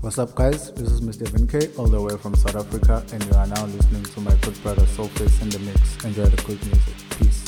What's up, guys? This is Mr. Vinke, all the way from South Africa, and you are now listening to my good brother Soulface in the mix. Enjoy the good music. Peace.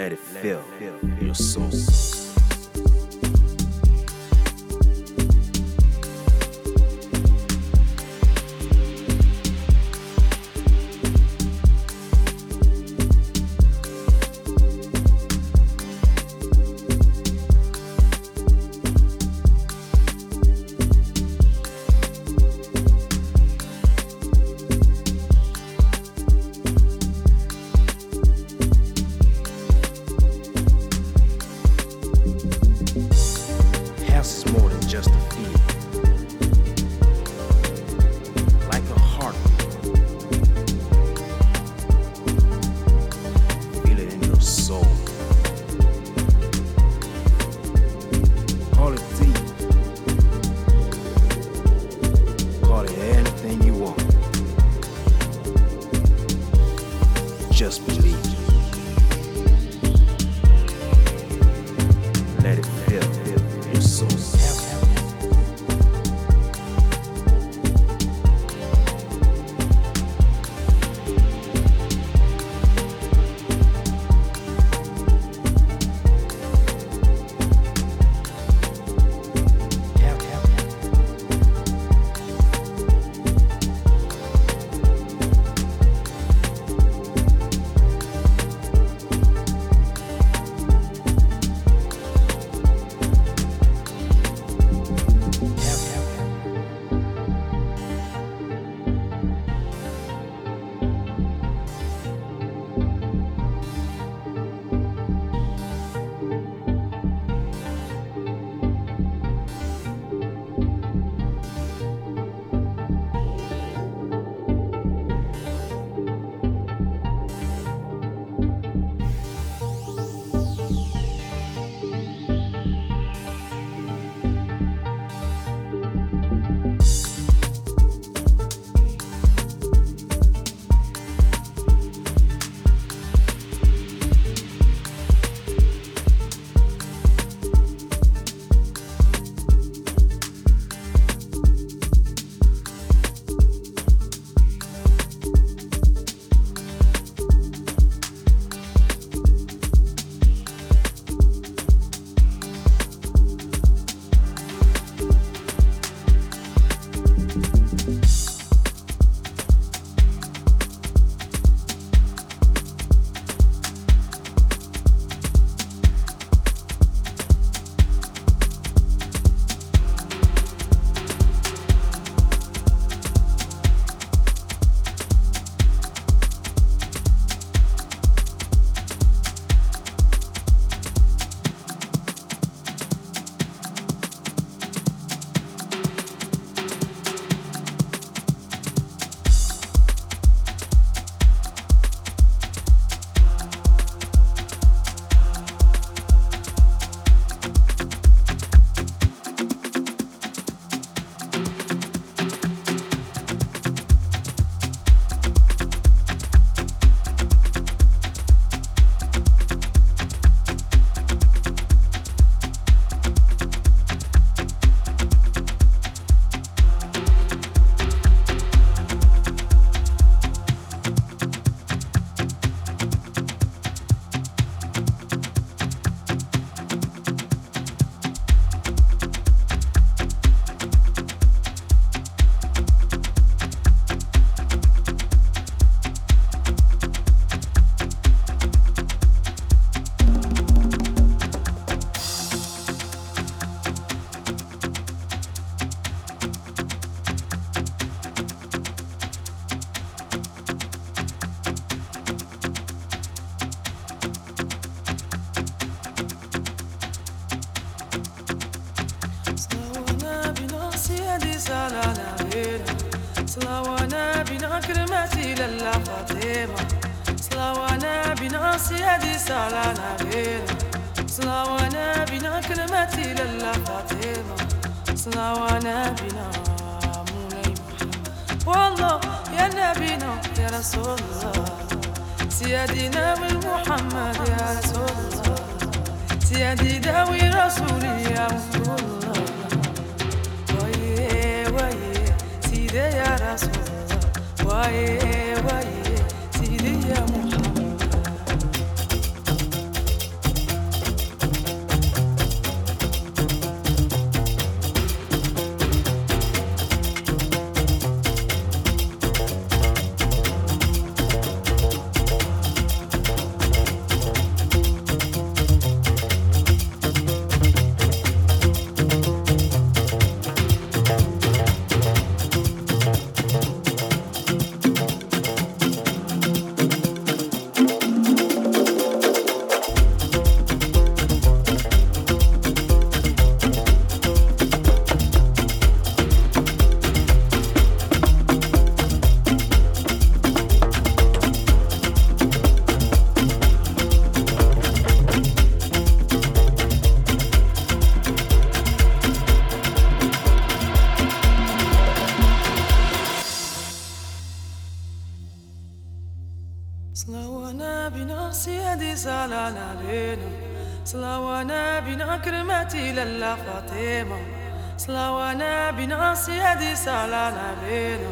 Let it fill your soul. Why? صلى على بينا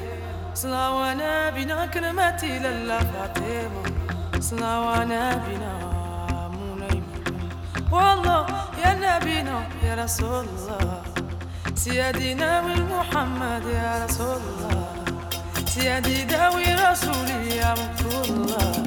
صلاوانا بنا كلمتي للا فاطمة. صلاوانا بنا منيمة. والله يا نبينا يا رسول الله سيدي سيدنا محمد يا رسول الله سيدي داوي رسولي يا مغفور الله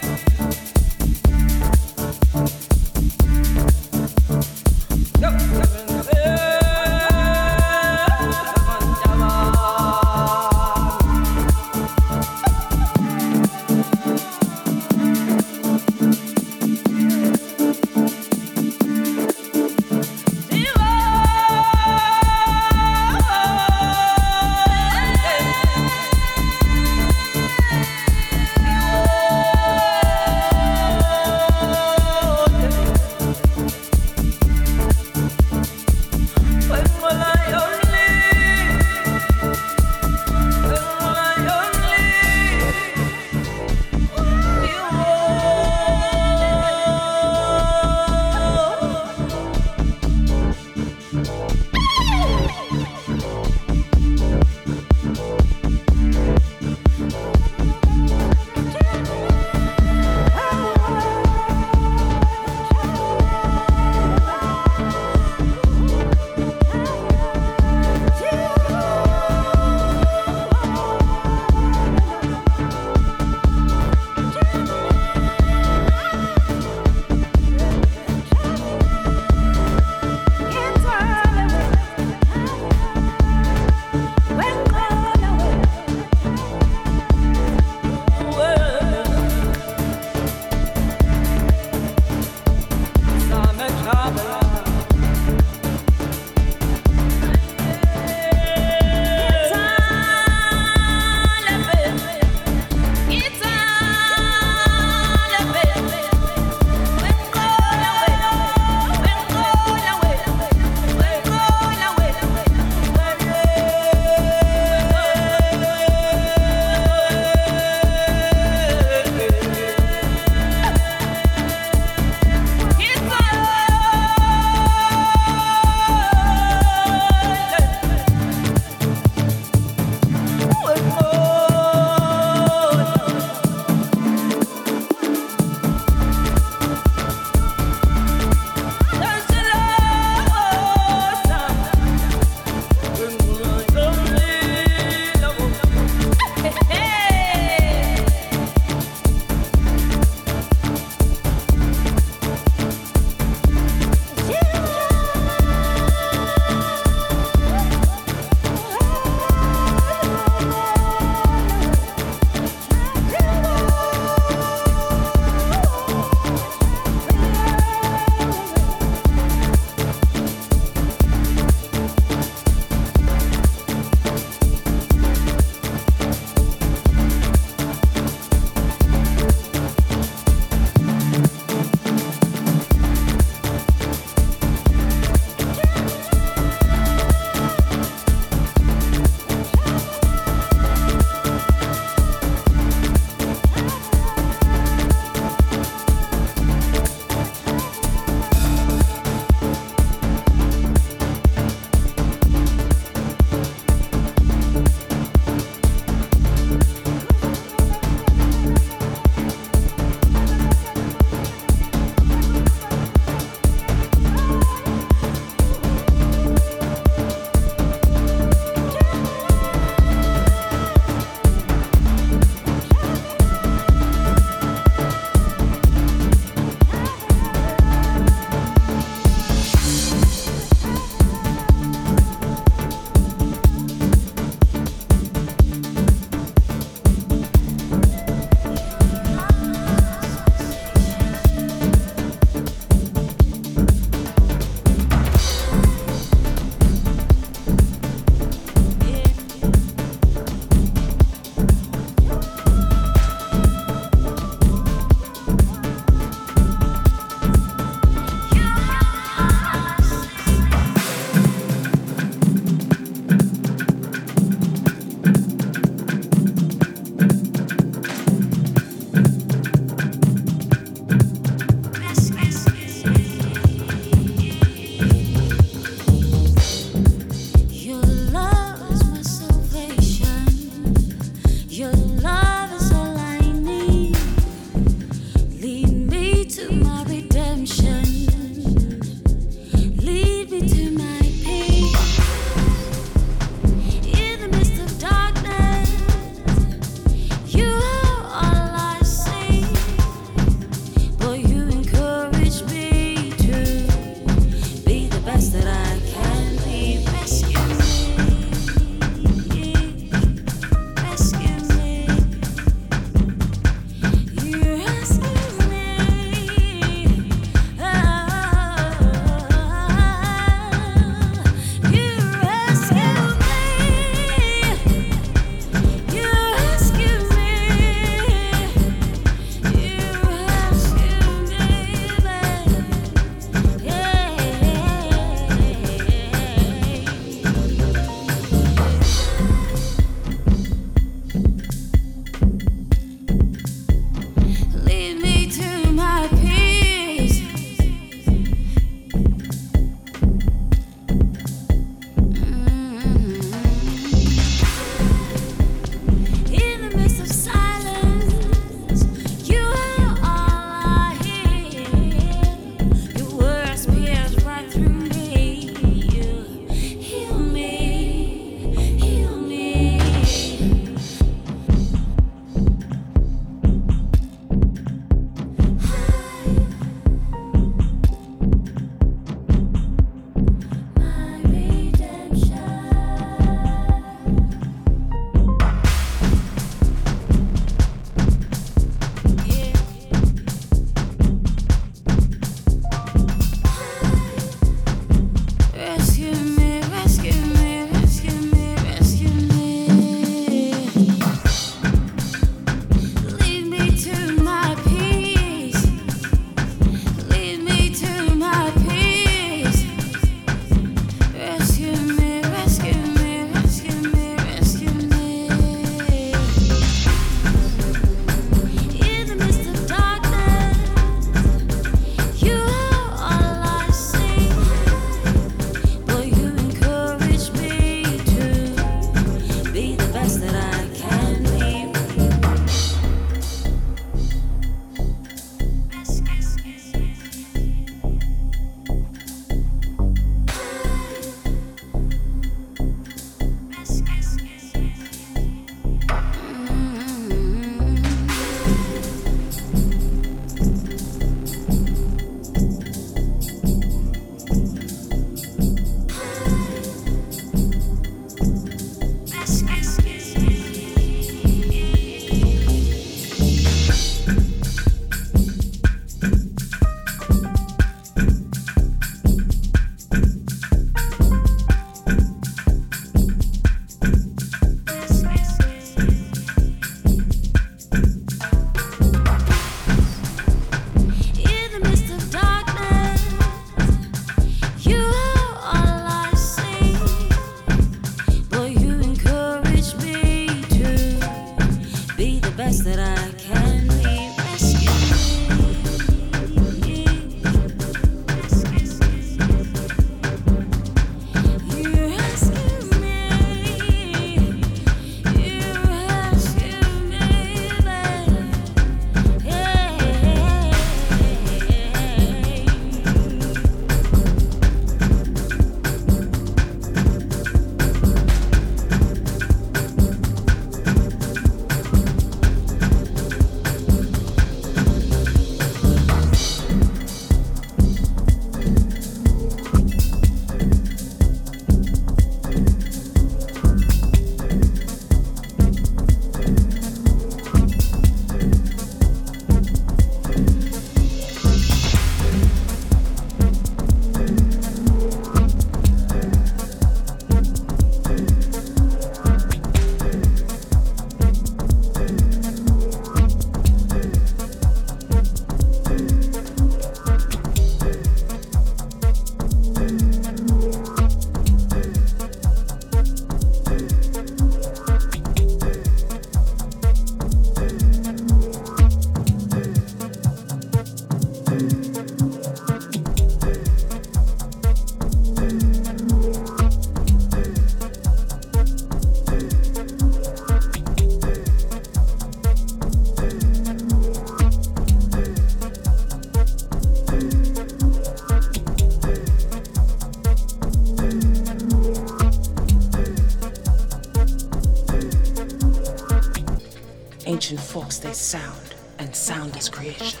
sound, and sound is creation.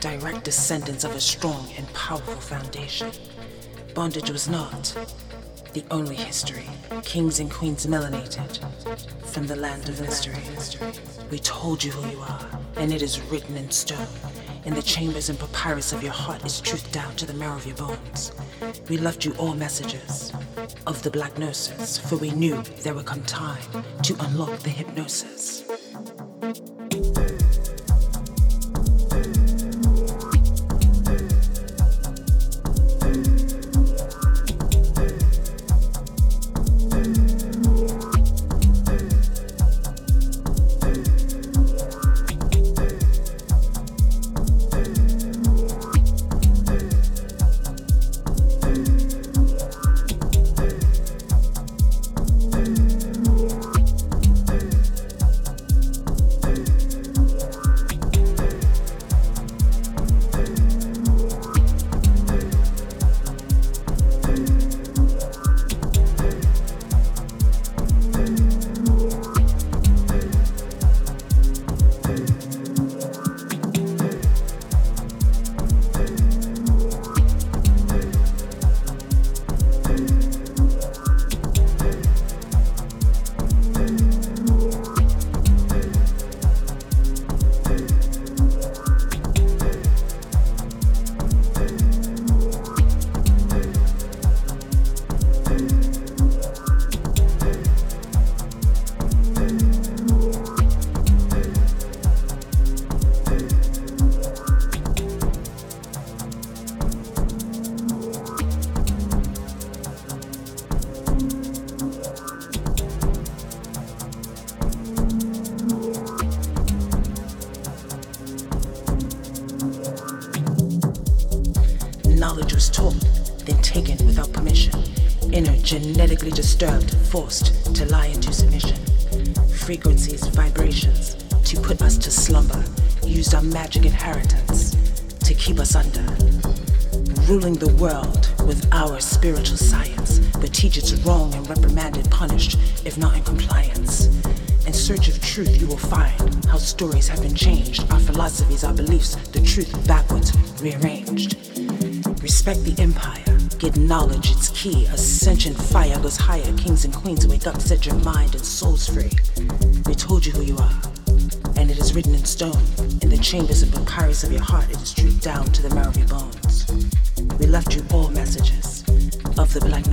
Direct descendants of a strong and powerful foundation. Bondage was not the only history. Kings and queens melanated from the land of mystery. We told you who you are, and it is written in stone. In the chambers and papyrus of your heart is truth down to the marrow of your bones. We left you all messages of the black gnosis, for we knew there would come time to unlock the hypnosis. Disturbed, forced to lie into submission. Frequencies, vibrations, to put us to slumber, used our magic inheritance to keep us under. Ruling the world with our spiritual science, but teach it's wrong and reprimanded, punished if not in compliance. In search of truth, you will find how stories have been changed, our philosophies, our beliefs, the truth backwards, rearranged. Respect the empire Knowledge, it's key. Ascension fire goes higher. Kings and queens wake up, set your mind and souls free. We told you who you are, and it is written in stone. In the chambers and papyrus of your heart, it is true down to the marrow of your bones. We left you all messages of the black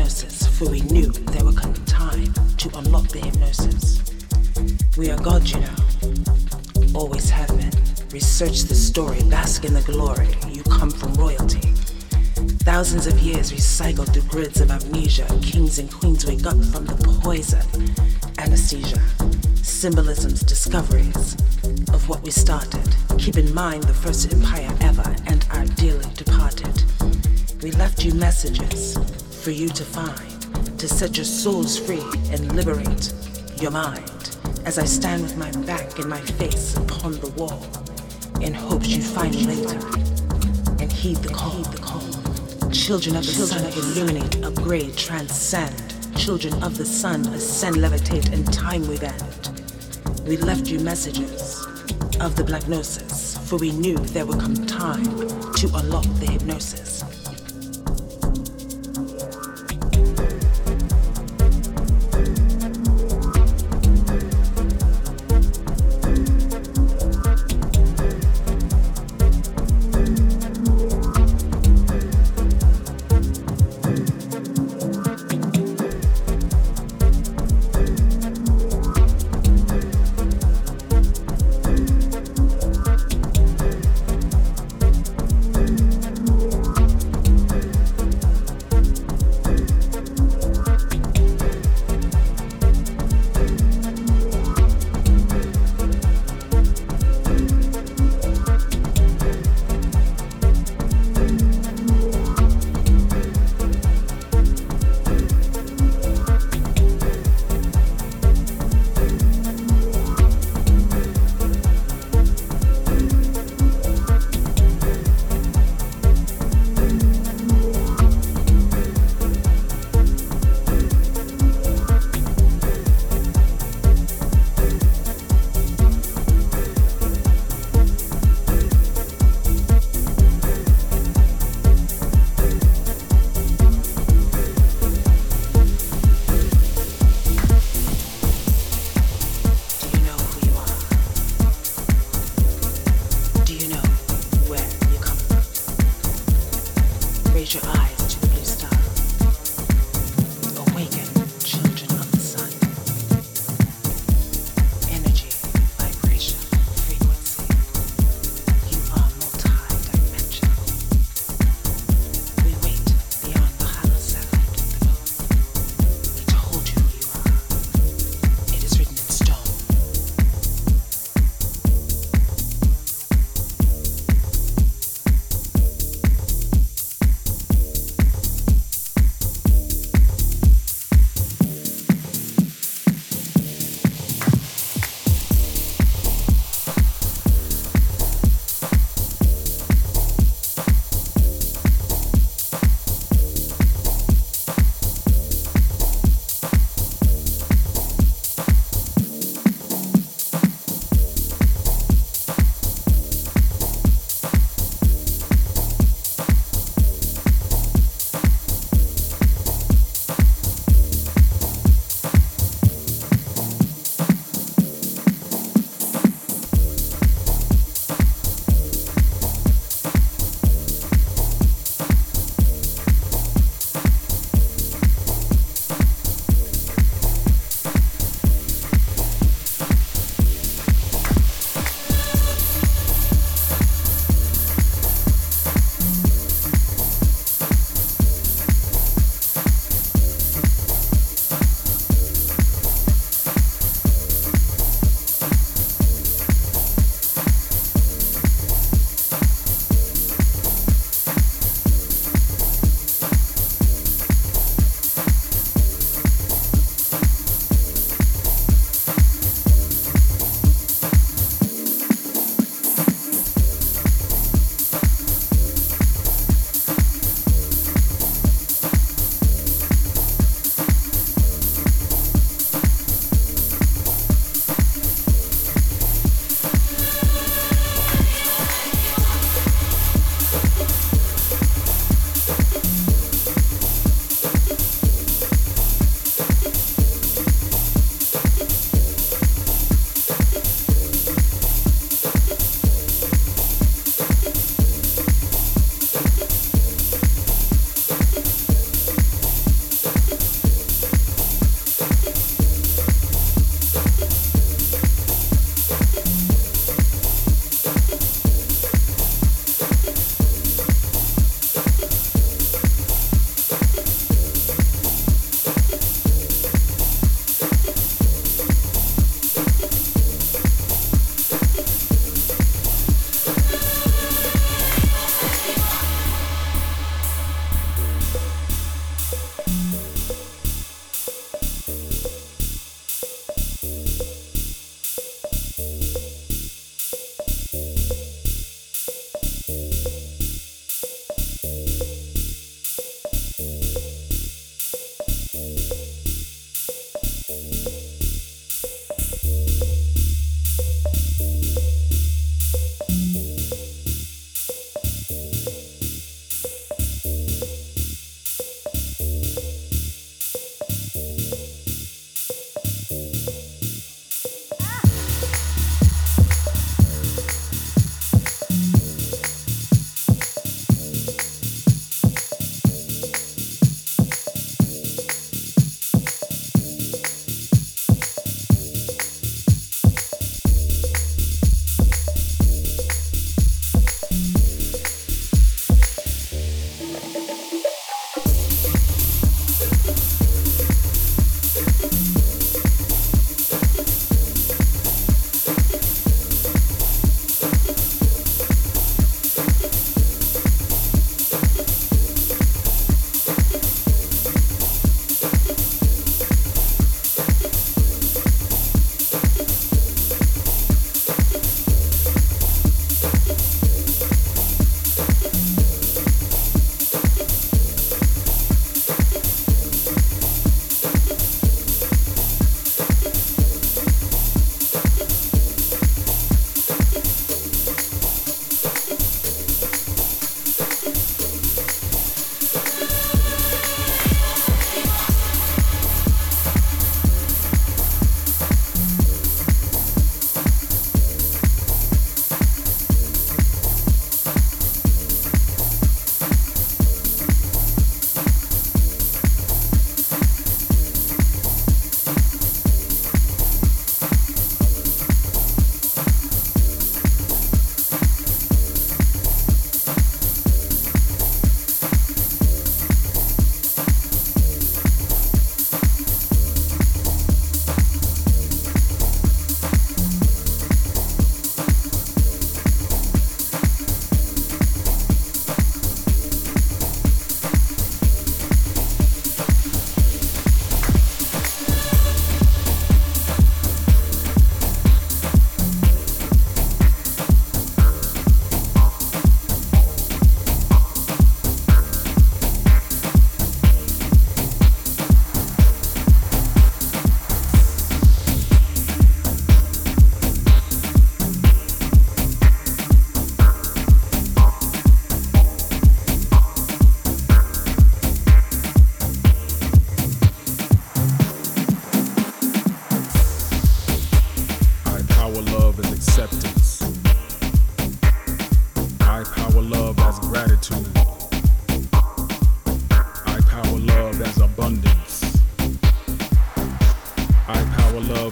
for we knew there would come time to unlock the hypnosis. We are God, you know, always have been. Research the story, bask in the glory. You come from royalty. Thousands of years recycled through grids of amnesia. Kings and queens wake up from the poison. Anesthesia. Symbolisms, discoveries of what we started. Keep in mind the first empire ever and our dearly departed. We left you messages for you to find, to set your souls free and liberate your mind. As I stand with my back and my face upon the wall, in hopes you find later and heed the call. Heed the call. Children of the sun illuminate, upgrade, transcend. Children of the sun ascend, levitate, and time we. We left you messages of the black gnosis, for we knew there would come time to unlock the hypnosis.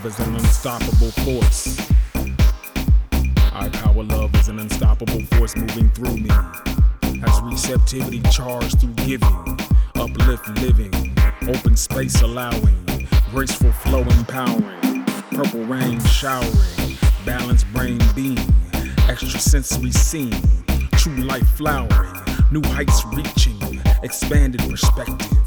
Is an unstoppable force. I power love is an unstoppable force moving through me. As receptivity charged through giving, uplift living, open space allowing, graceful flow empowering, purple rain showering, balanced brain being, extrasensory seeing, true life flowering, new heights reaching, expanded perspective.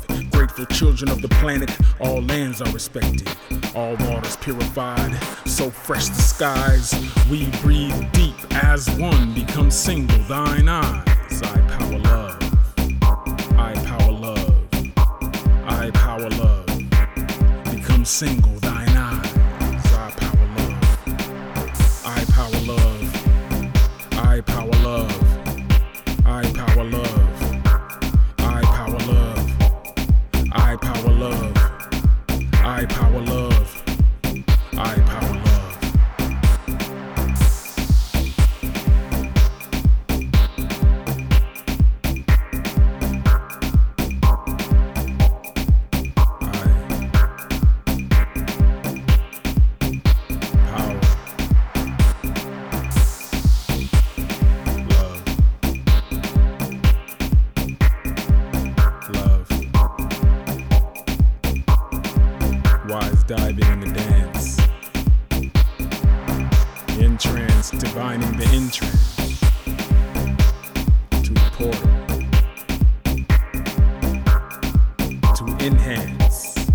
Grateful children of the planet, all lands are respected, all waters purified, so fresh the skies. We breathe deep as one, become single, thine eyes. I power love. I power love. I power love. Become single,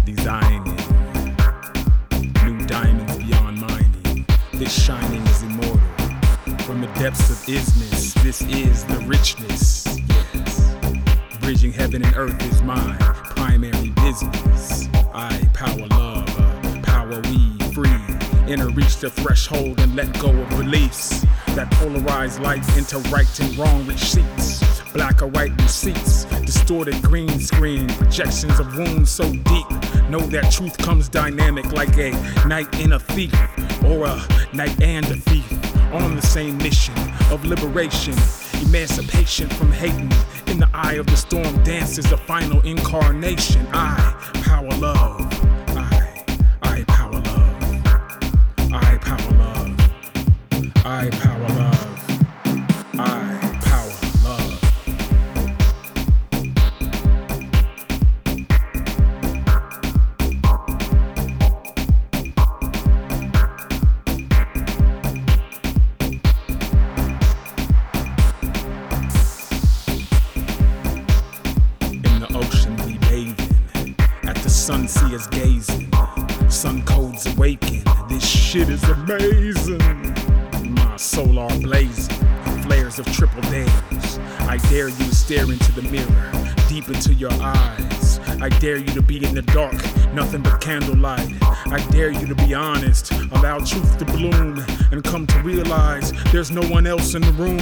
designing new diamonds beyond mining. This shining is immortal. From the depths of isness, this is the richness. Yes. Bridging heaven and earth is my primary business. I power love, uh, power we free. Enter reach the threshold and let go of beliefs that polarize life into right and wrong receipts. Black or white receipts, distorted green screen, projections of wounds so deep. Know that truth comes dynamic like a knight in a thief, or a knight and a thief on the same mission of liberation, emancipation from hating. In the eye of the storm dances the final incarnation. I power love. Stare into the mirror, deep into your eyes. I dare you to be in the dark, nothing but candlelight. I dare you to be honest, allow truth to bloom, and come to realize there's no one else in the room.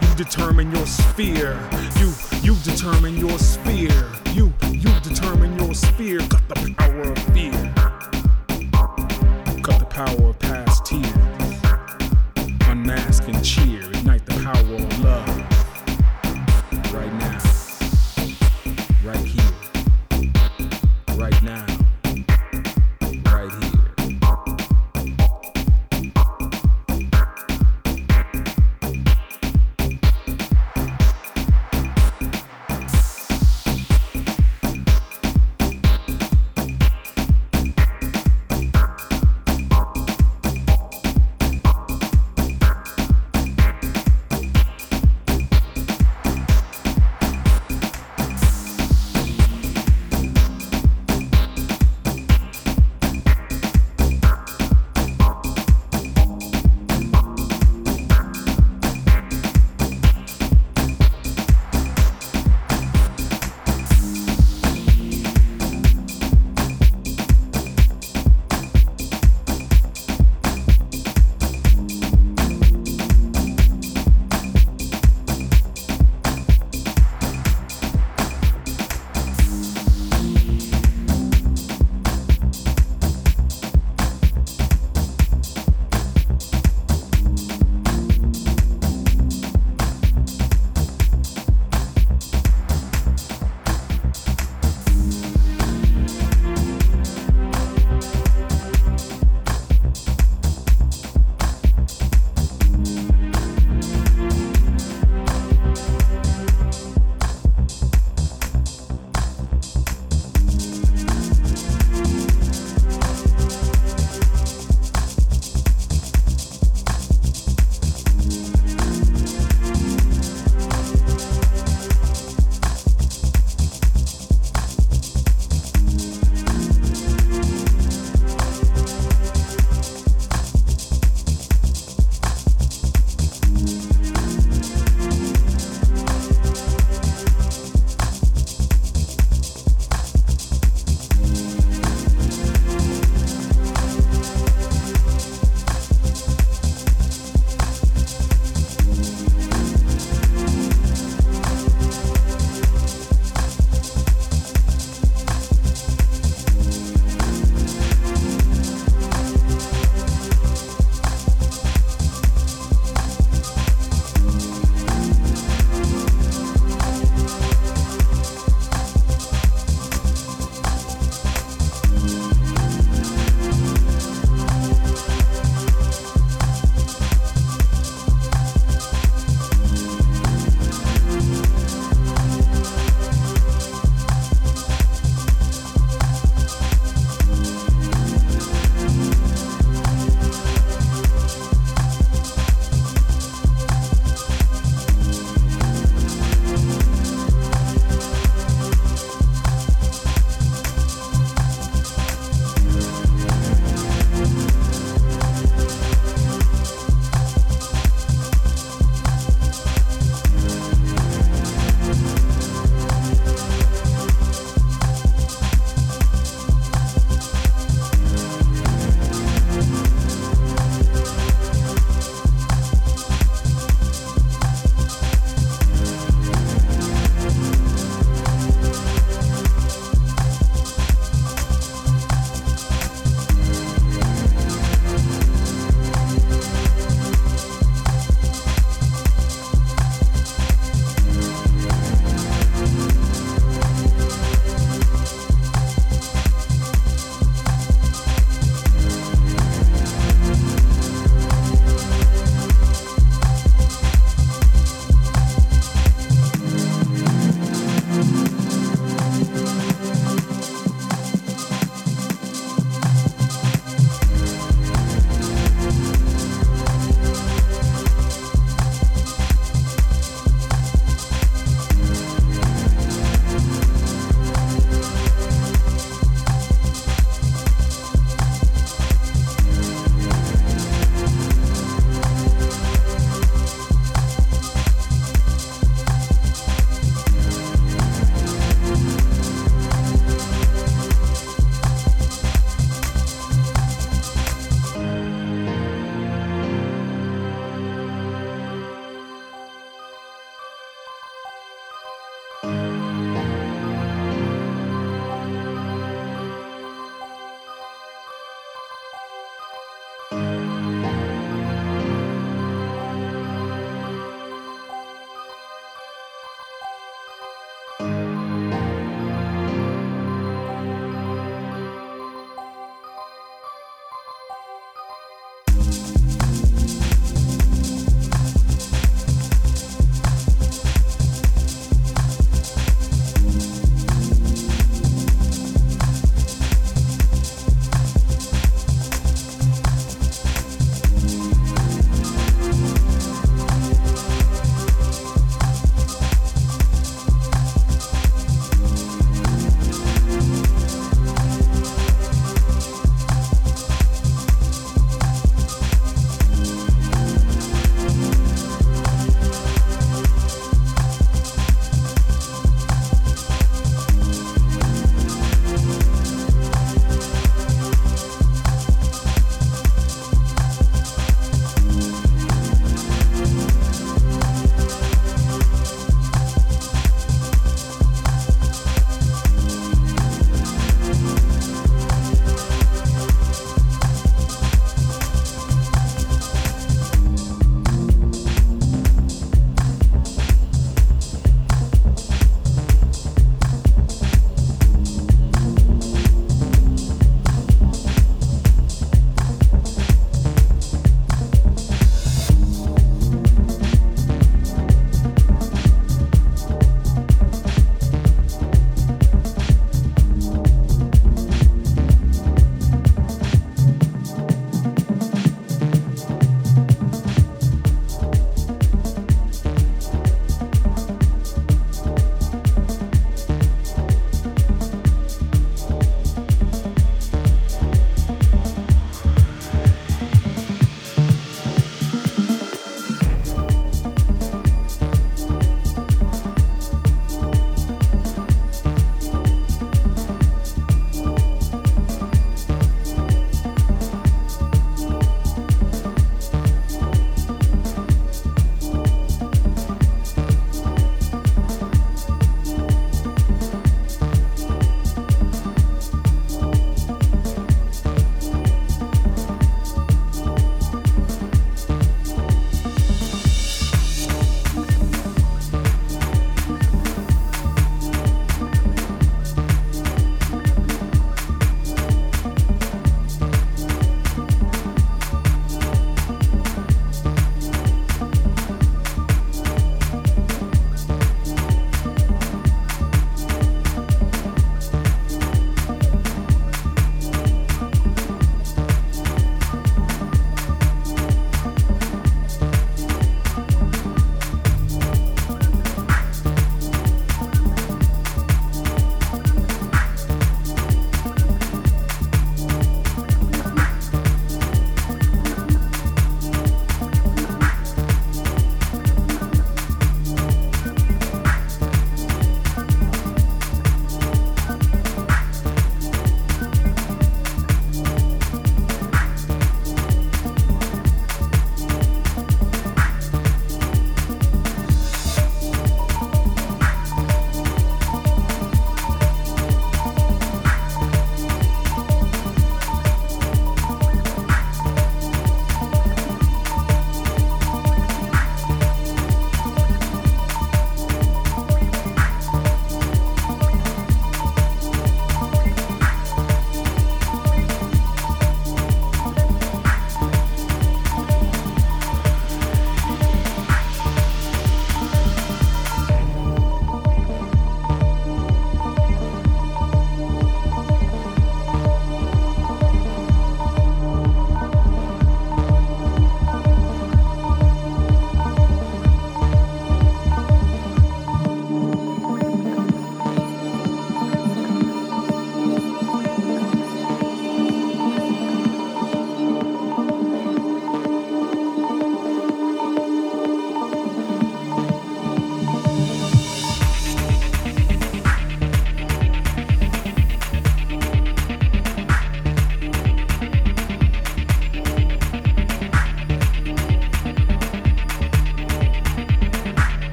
You determine your sphere. You you determine your sphere. You you determine your sphere. Got the power